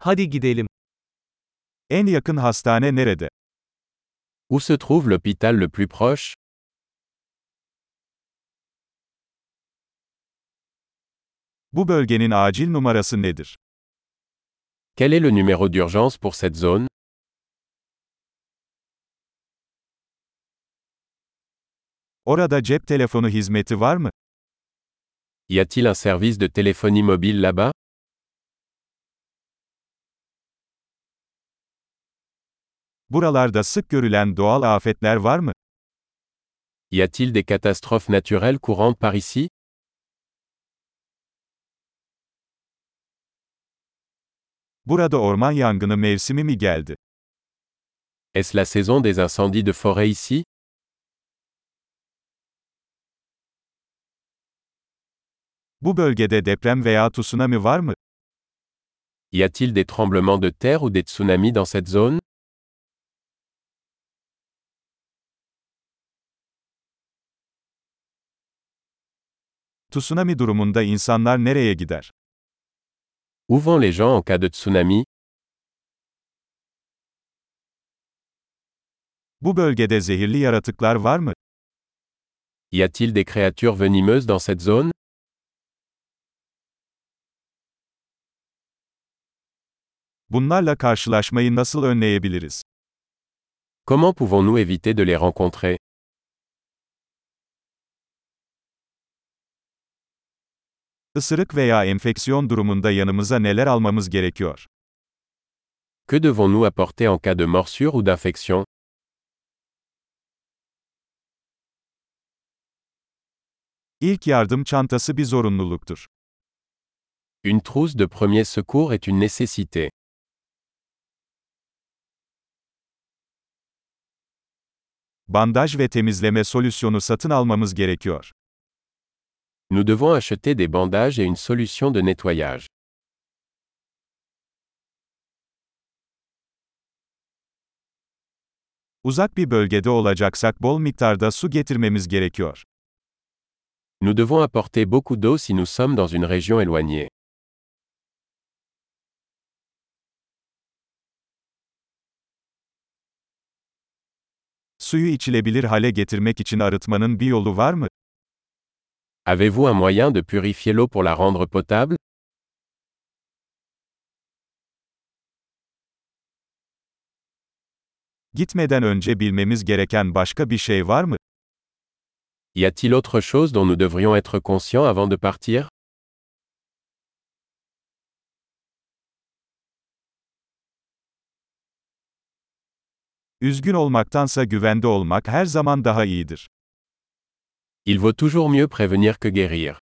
Hadi gidelim. En yakın hastane nerede? Où se trouve l'hôpital le plus proche Bu bölgenin acil numarası nedir? Quel est le numéro d'urgence pour cette zone Orada cep telefonu hizmeti var mı? Y a-t-il un service de téléphonie mobile là-bas Buralarda sık görülen doğal afetler var mı? Y a-t-il des catastrophes naturelles courantes par ici? Burada orman yangını mevsimi mi geldi? Est-ce la saison des incendies de forêt ici? Bu bölgede deprem veya tsunami var mı? Y a-t-il des tremblements de terre ou des tsunamis dans cette zone? Tsunami durumunda insanlar nereye gider? Où vont les gens en cas de tsunami Bu bölgede zehirli yaratıklar var mı? Y a-t-il des créatures venimeuses dans cette zone Bunlarla karşılaşmayı nasıl önleyebiliriz? Comment pouvons-nous éviter de les rencontrer Isırık veya enfeksiyon durumunda yanımıza neler almamız gerekiyor? Que devons-nous apporter en cas de morsure ou d'infection İlk yardım çantası bir zorunluluktur. Une trousse de premier secours est une nécessité. Bandaj ve temizleme solüsyonu satın almamız gerekiyor. Nous devons acheter des bandages et une solution de nettoyage. Uzak bir bölgede olacaksak bol miktarda su getirmemiz gerekiyor. Nous devons apporter beaucoup d'eau si nous sommes dans une région éloignée. Suyu içilebilir hale getirmek için arıtmanın bir yolu var mı? Avez-vous un moyen de purifier l'eau pour la rendre potable? Gitmeden önce bilmemiz gereken başka bir şey var mı? Y a-t-il autre chose dont nous devrions être conscients avant de partir? Üzgün olmaktansa güvende olmak her zaman daha iyidir. Il vaut toujours mieux prévenir que guérir.